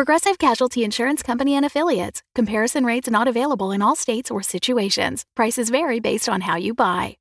Progressive Casualty Insurance Company and Affiliates. Comparison rates not available in all states or situations. Prices vary based on how you buy.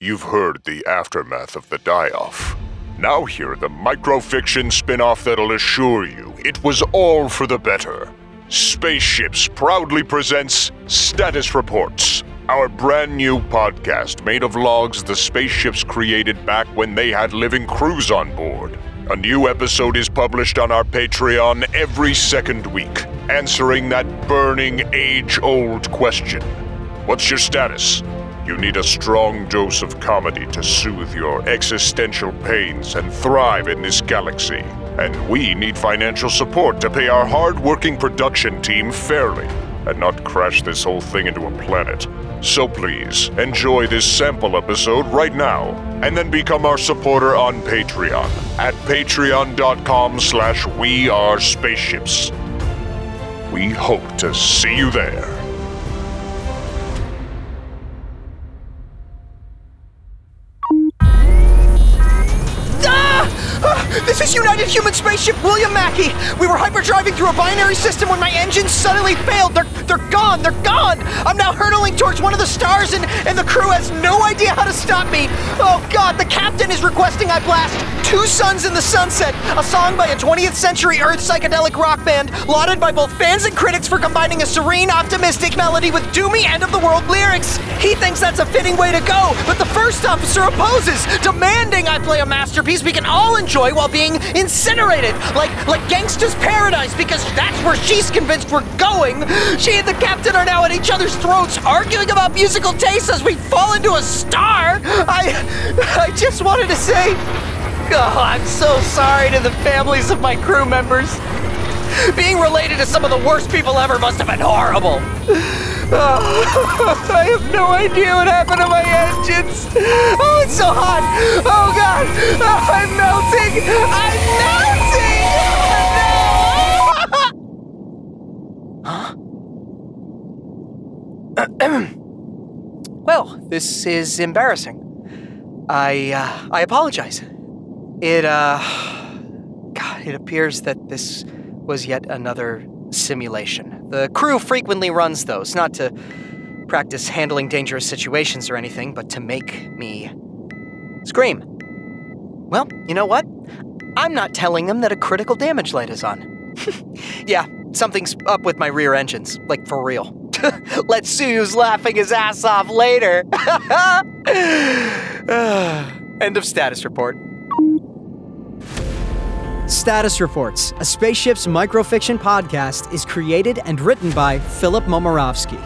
You've heard the aftermath of the die off. Now hear the microfiction spin off that'll assure you it was all for the better. Spaceships proudly presents Status Reports, our brand new podcast made of logs the spaceships created back when they had living crews on board. A new episode is published on our Patreon every second week, answering that burning age old question What's your status? You need a strong dose of comedy to soothe your existential pains and thrive in this galaxy. And we need financial support to pay our hard-working production team fairly and not crash this whole thing into a planet. So please, enjoy this sample episode right now, and then become our supporter on Patreon at patreon.com slash we are spaceships. We hope to see you there. This is United Human Spaceship William Mackey. We were hyperdriving through a binary system when my engines suddenly failed. They're they're gone. They're gone. I'm now hurtling towards one of the stars, and and the crew has no idea how to stop me. Oh God! The captain is requesting I blast Two Suns in the Sunset, a song by a 20th century Earth psychedelic rock band, lauded by both fans and critics for combining a serene, optimistic melody with doomy end of the world lyrics. He thinks that's a fitting way to go, but the first officer opposes, demanding I play a masterpiece we can all enjoy while being incinerated, like like Gangsta's Paradise, because that's where she's convinced we're going. She and the captain are now at each other's throats, arguing about musical tastes as we fall into a star. I I just wanted to say Oh, I'm so sorry to the families of my crew members. Being related to some of the worst people ever must have been horrible. Oh, I have no idea what happened to my engines. Oh, it's so hot. Oh, God. Oh, I'm melting. I'm melting. huh? well, this is embarrassing. I, uh, I apologize. It, uh. God, it appears that this was yet another simulation. The crew frequently runs those, not to practice handling dangerous situations or anything, but to make me scream. Well, you know what? I'm not telling them that a critical damage light is on. yeah, something's up with my rear engines, like for real. Let's see who's laughing his ass off later. End of status report. Status Reports, a Spaceship's microfiction podcast, is created and written by Filip Momirovski.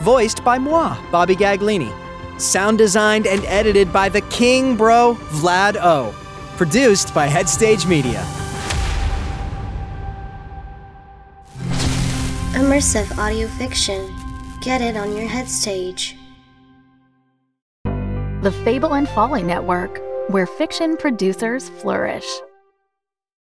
Voiced by moi, Bobby Gaglini. Sound designed and edited by the King Bro, Vlad O. Produced by Headstage Media. Immersive audio fiction. Get it on your Headstage. The Fable and Folly Network, where fiction producers flourish.